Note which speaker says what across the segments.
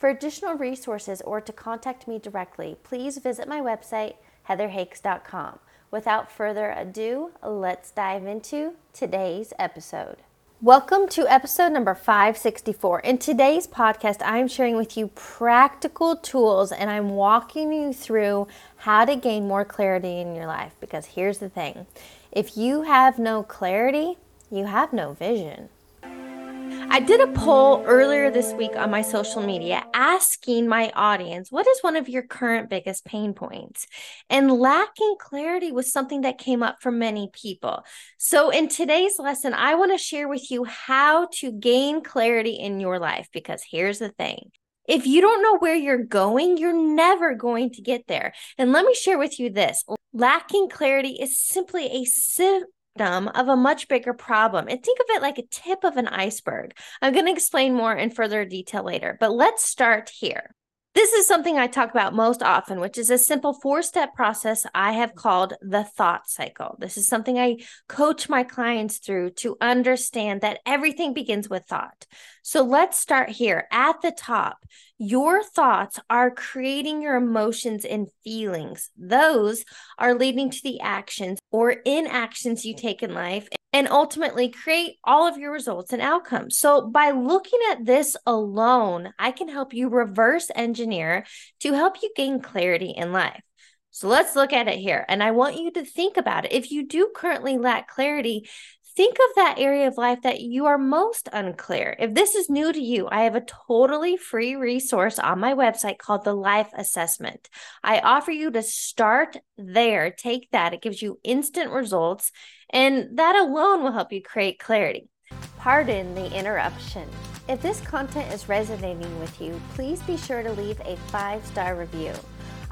Speaker 1: For additional resources or to contact me directly, please visit my website, heatherhakes.com. Without further ado, let's dive into today's episode. Welcome to episode number 564. In today's podcast, I'm sharing with you practical tools and I'm walking you through how to gain more clarity in your life. Because here's the thing if you have no clarity, you have no vision. I did a poll earlier this week on my social media asking my audience, what is one of your current biggest pain points? And lacking clarity was something that came up for many people. So, in today's lesson, I want to share with you how to gain clarity in your life because here's the thing. If you don't know where you're going, you're never going to get there. And let me share with you this lacking clarity is simply a of a much bigger problem. And think of it like a tip of an iceberg. I'm going to explain more in further detail later, but let's start here. This is something I talk about most often, which is a simple four step process I have called the thought cycle. This is something I coach my clients through to understand that everything begins with thought. So let's start here at the top. Your thoughts are creating your emotions and feelings. Those are leading to the actions or inactions you take in life and ultimately create all of your results and outcomes. So, by looking at this alone, I can help you reverse engineer to help you gain clarity in life. So, let's look at it here. And I want you to think about it. If you do currently lack clarity, think of that area of life that you are most unclear. If this is new to you, I have a totally free resource on my website called the Life Assessment. I offer you to start there, take that, it gives you instant results, and that alone will help you create clarity. Pardon the interruption. If this content is resonating with you, please be sure to leave a five star review.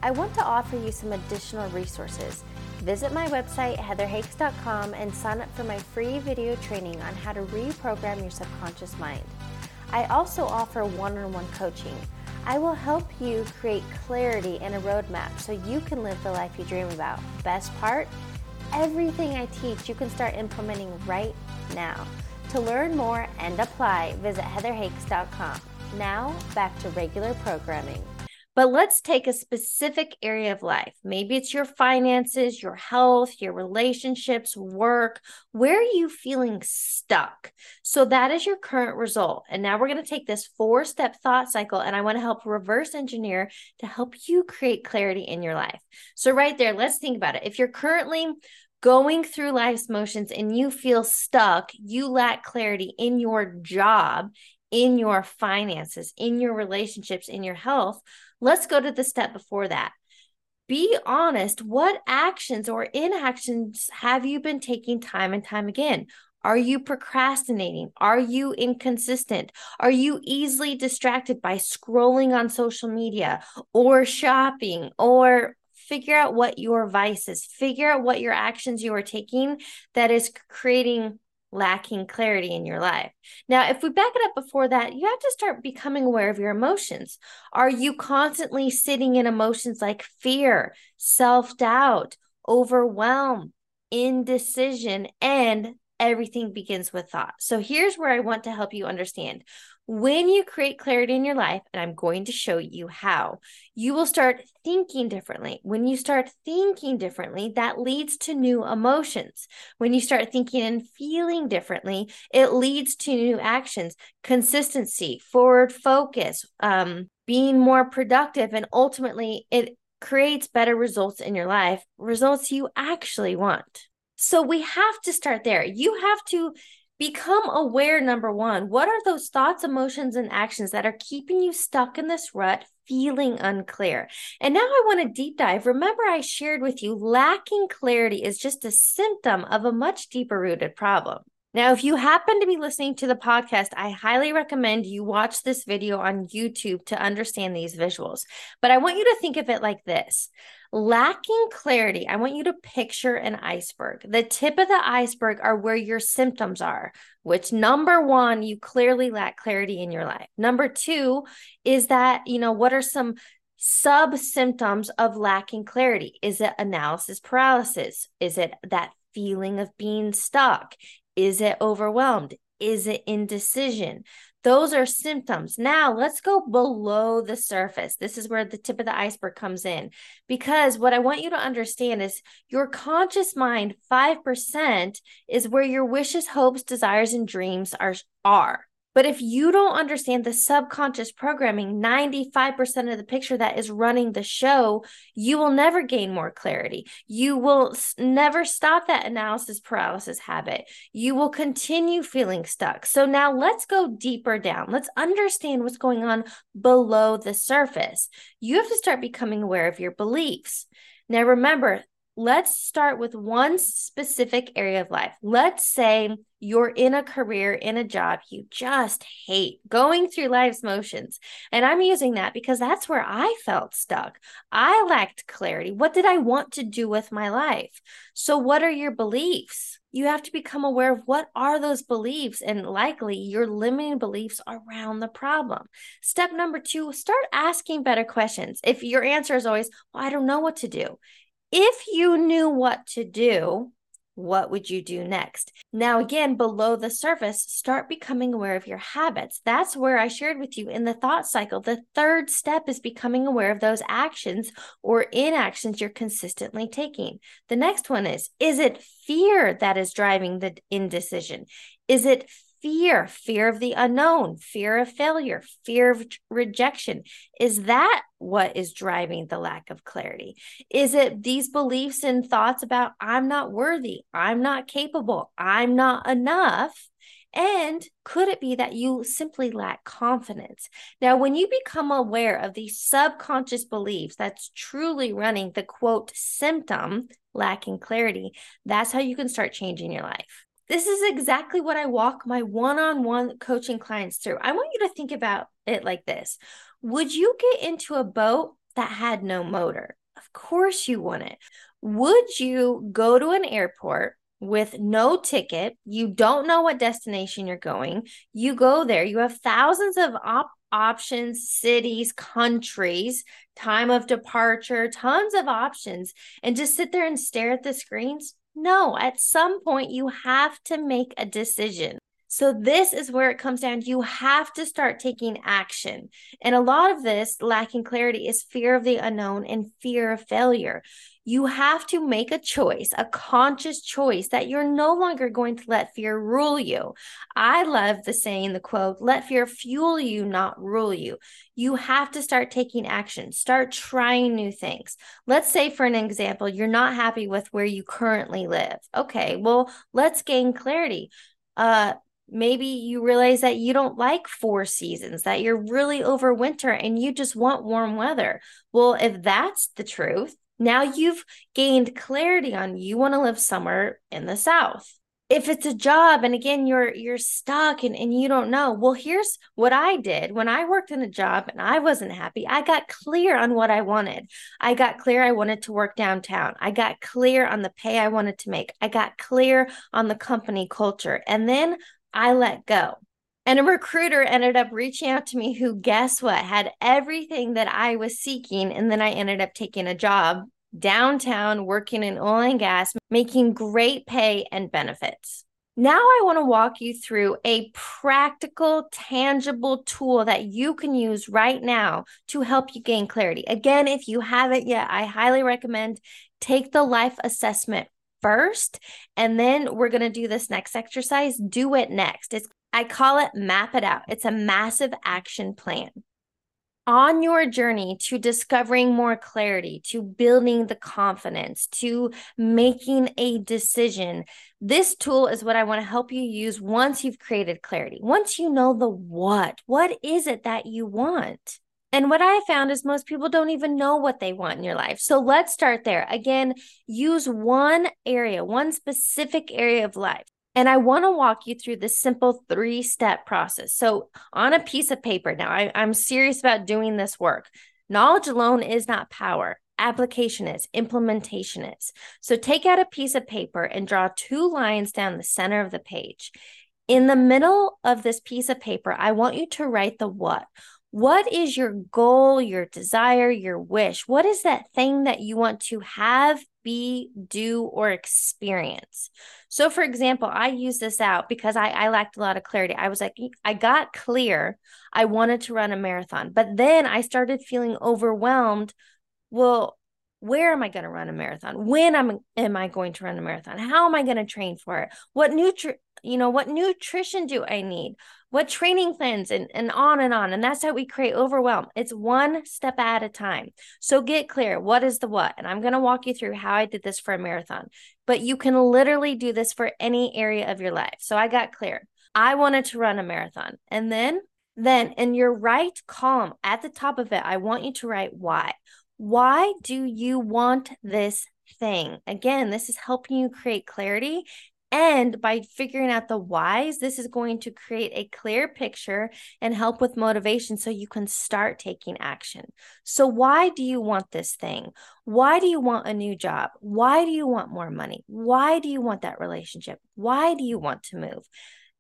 Speaker 1: I want to offer you some additional resources. Visit my website, heatherhakes.com, and sign up for my free video training on how to reprogram your subconscious mind. I also offer one on one coaching. I will help you create clarity and a roadmap so you can live the life you dream about. Best part? Everything I teach you can start implementing right now. To learn more and apply, visit heatherhakes.com. Now, back to regular programming. But let's take a specific area of life. Maybe it's your finances, your health, your relationships, work. Where are you feeling stuck? So that is your current result. And now we're going to take this four step thought cycle and I want to help reverse engineer to help you create clarity in your life. So, right there, let's think about it. If you're currently going through life's motions and you feel stuck, you lack clarity in your job, in your finances, in your relationships, in your health Let's go to the step before that. Be honest. What actions or inactions have you been taking time and time again? Are you procrastinating? Are you inconsistent? Are you easily distracted by scrolling on social media or shopping or figure out what your vice is? Figure out what your actions you are taking that is creating lacking clarity in your life. Now, if we back it up before that, you have to start becoming aware of your emotions. Are you constantly sitting in emotions like fear, self doubt, overwhelm, indecision, and everything begins with thought? So, here's where I want to help you understand when you create clarity in your life, and I'm going to show you how, you will start thinking differently. When you start thinking differently, that leads to new emotions. When you start thinking and feeling differently, it leads to new actions, consistency, forward focus, um, being more productive, and ultimately, it creates better results in your life, results you actually want. So we have to start there. You have to Become aware, number one. What are those thoughts, emotions, and actions that are keeping you stuck in this rut, feeling unclear? And now I want to deep dive. Remember, I shared with you lacking clarity is just a symptom of a much deeper rooted problem. Now, if you happen to be listening to the podcast, I highly recommend you watch this video on YouTube to understand these visuals. But I want you to think of it like this lacking clarity. I want you to picture an iceberg. The tip of the iceberg are where your symptoms are, which number one, you clearly lack clarity in your life. Number two is that, you know, what are some sub symptoms of lacking clarity? Is it analysis paralysis? Is it that feeling of being stuck? Is it overwhelmed? Is it indecision? Those are symptoms. Now, let's go below the surface. This is where the tip of the iceberg comes in. Because what I want you to understand is your conscious mind, 5%, is where your wishes, hopes, desires, and dreams are. are. But if you don't understand the subconscious programming, 95% of the picture that is running the show, you will never gain more clarity. You will never stop that analysis paralysis habit. You will continue feeling stuck. So now let's go deeper down. Let's understand what's going on below the surface. You have to start becoming aware of your beliefs. Now, remember, let's start with one specific area of life. Let's say you're in a career, in a job you just hate, going through life's motions. And I'm using that because that's where I felt stuck. I lacked clarity. What did I want to do with my life? So, what are your beliefs? You have to become aware of what are those beliefs and likely your limiting beliefs around the problem. Step number two, start asking better questions. If your answer is always, well, I don't know what to do if you knew what to do, what would you do next? Now, again, below the surface, start becoming aware of your habits. That's where I shared with you in the thought cycle. The third step is becoming aware of those actions or inactions you're consistently taking. The next one is Is it fear that is driving the indecision? Is it fear, fear of the unknown, fear of failure, fear of rejection. Is that what is driving the lack of clarity? Is it these beliefs and thoughts about I'm not worthy, I'm not capable, I'm not enough? And could it be that you simply lack confidence? Now, when you become aware of these subconscious beliefs that's truly running the quote symptom, lacking clarity, that's how you can start changing your life. This is exactly what I walk my one on one coaching clients through. I want you to think about it like this Would you get into a boat that had no motor? Of course you wouldn't. Would you go to an airport with no ticket? You don't know what destination you're going. You go there, you have thousands of op- options, cities, countries, time of departure, tons of options, and just sit there and stare at the screens? No, at some point, you have to make a decision. So, this is where it comes down. You have to start taking action. And a lot of this lacking clarity is fear of the unknown and fear of failure you have to make a choice, a conscious choice that you're no longer going to let fear rule you. I love the saying, the quote, let fear fuel you, not rule you. You have to start taking action, start trying new things. Let's say, for an example, you're not happy with where you currently live. Okay, well, let's gain clarity. Uh, maybe you realize that you don't like four seasons, that you're really over winter and you just want warm weather. Well, if that's the truth, now you've gained clarity on you want to live somewhere in the South. If it's a job and again you're you're stuck and, and you don't know, well, here's what I did when I worked in a job and I wasn't happy. I got clear on what I wanted. I got clear I wanted to work downtown. I got clear on the pay I wanted to make. I got clear on the company culture. And then I let go. And a recruiter ended up reaching out to me who, guess what, had everything that I was seeking. And then I ended up taking a job downtown, working in oil and gas, making great pay and benefits. Now, I want to walk you through a practical, tangible tool that you can use right now to help you gain clarity. Again, if you haven't yet, I highly recommend take the life assessment first, and then we're going to do this next exercise. Do it next. It's I call it map it out. It's a massive action plan. On your journey to discovering more clarity, to building the confidence, to making a decision, this tool is what I want to help you use once you've created clarity. Once you know the what, what is it that you want? And what I found is most people don't even know what they want in your life. So let's start there. Again, use one area, one specific area of life And I want to walk you through this simple three step process. So, on a piece of paper, now I, I'm serious about doing this work. Knowledge alone is not power application is, implementation is. So take out a piece of paper and draw two lines down the center of the page. In the middle of this piece of paper, I want you to write the what. What is your goal, your desire, your wish? What is that thing that you want to have, be, do, or experience? So, for example, I use this out because I, I lacked a lot of clarity. I was like, I got clear. I wanted to run a marathon, but then I started feeling overwhelmed well, where am I going to run a marathon? When am, am I going to run a marathon? How am I going to train for it? What nutri you know, what nutrition do I need? What training plans and, and on and on. And that's how we create overwhelm. It's one step at a time. So get clear. What is the what? And I'm going to walk you through how I did this for a marathon, but you can literally do this for any area of your life. So I got clear. I wanted to run a marathon. And then then in your right column at the top of it, I want you to write why. Why do you want this thing? Again, this is helping you create clarity. And by figuring out the whys, this is going to create a clear picture and help with motivation so you can start taking action. So, why do you want this thing? Why do you want a new job? Why do you want more money? Why do you want that relationship? Why do you want to move?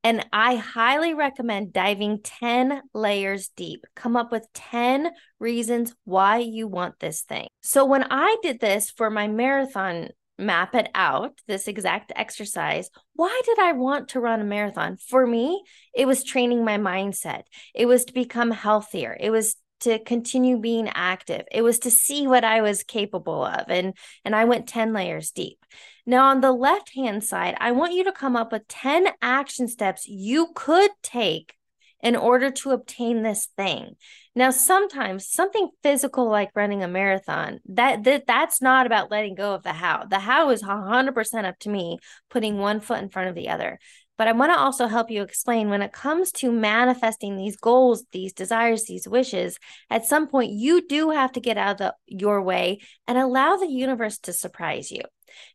Speaker 1: And I highly recommend diving 10 layers deep. Come up with 10 reasons why you want this thing. So when I did this for my marathon, map it out, this exact exercise, why did I want to run a marathon? For me, it was training my mindset, it was to become healthier, it was to continue being active. It was to see what I was capable of and and I went 10 layers deep. Now on the left-hand side, I want you to come up with 10 action steps you could take in order to obtain this thing. Now sometimes something physical like running a marathon, that, that that's not about letting go of the how. The how is 100% up to me putting one foot in front of the other. But I want to also help you explain when it comes to manifesting these goals, these desires, these wishes, at some point you do have to get out of the, your way and allow the universe to surprise you.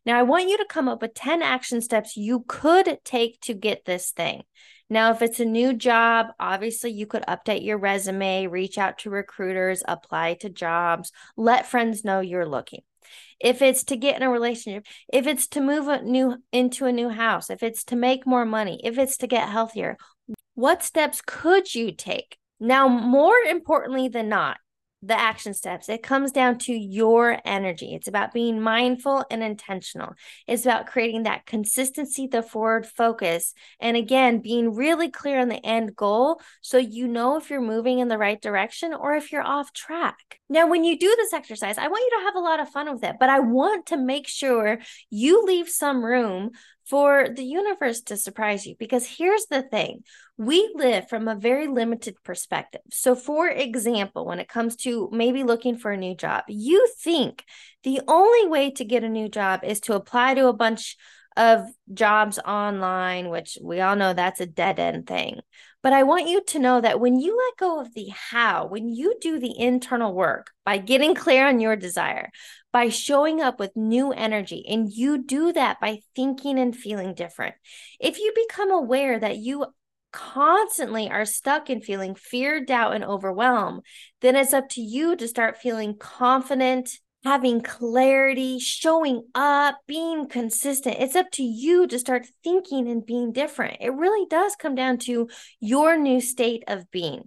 Speaker 1: Now, I want you to come up with 10 action steps you could take to get this thing. Now, if it's a new job, obviously you could update your resume, reach out to recruiters, apply to jobs, let friends know you're looking if it's to get in a relationship, if it's to move a new into a new house, if it's to make more money, if it's to get healthier, what steps could you take? Now, more importantly than not, the action steps. It comes down to your energy. It's about being mindful and intentional. It's about creating that consistency, the forward focus, and again, being really clear on the end goal so you know if you're moving in the right direction or if you're off track. Now, when you do this exercise, I want you to have a lot of fun with it, but I want to make sure you leave some room for the universe to surprise you. Because here's the thing we live from a very limited perspective. So, for example, when it comes to maybe looking for a new job, you think the only way to get a new job is to apply to a bunch of jobs online, which we all know that's a dead end thing. But I want you to know that when you let go of the how, when you do the internal work by getting clear on your desire, by showing up with new energy, and you do that by thinking and feeling different, if you become aware that you constantly are stuck in feeling fear, doubt, and overwhelm, then it's up to you to start feeling confident having clarity, showing up, being consistent. It's up to you to start thinking and being different. It really does come down to your new state of being.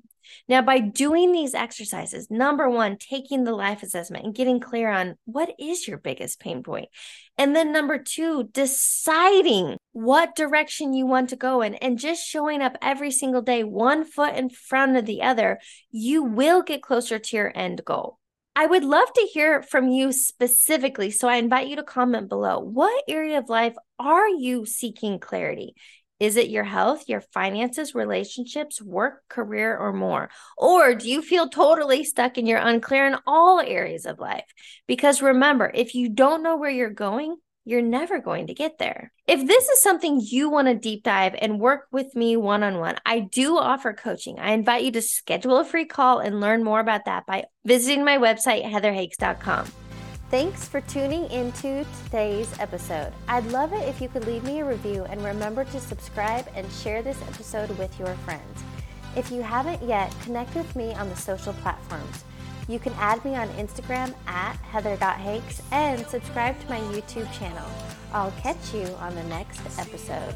Speaker 1: Now, by doing these exercises, number one, taking the life assessment and getting clear on what is your biggest pain point. And then number two, deciding what direction you want to go in and just showing up every single day, one foot in front of the other, you will get closer to your end goal. I would love to hear from you specifically. So I invite you to comment below. What area of life are you seeking clarity? Is it your health, your finances, relationships, work, career, or more? Or do you feel totally stuck and you're unclear in all areas of life? Because remember, if you don't know where you're going, you're never going to get there. If this is something you want to deep dive and work with me one on one, I do offer coaching. I invite you to schedule a free call and learn more about that by visiting my website, heatherhakes.com. Thanks for tuning into today's episode. I'd love it if you could leave me a review and remember to subscribe and share this episode with your friends. If you haven't yet, connect with me on the social platforms. You can add me on Instagram at heather.hakes and subscribe to my YouTube channel. I'll catch you on the next episode.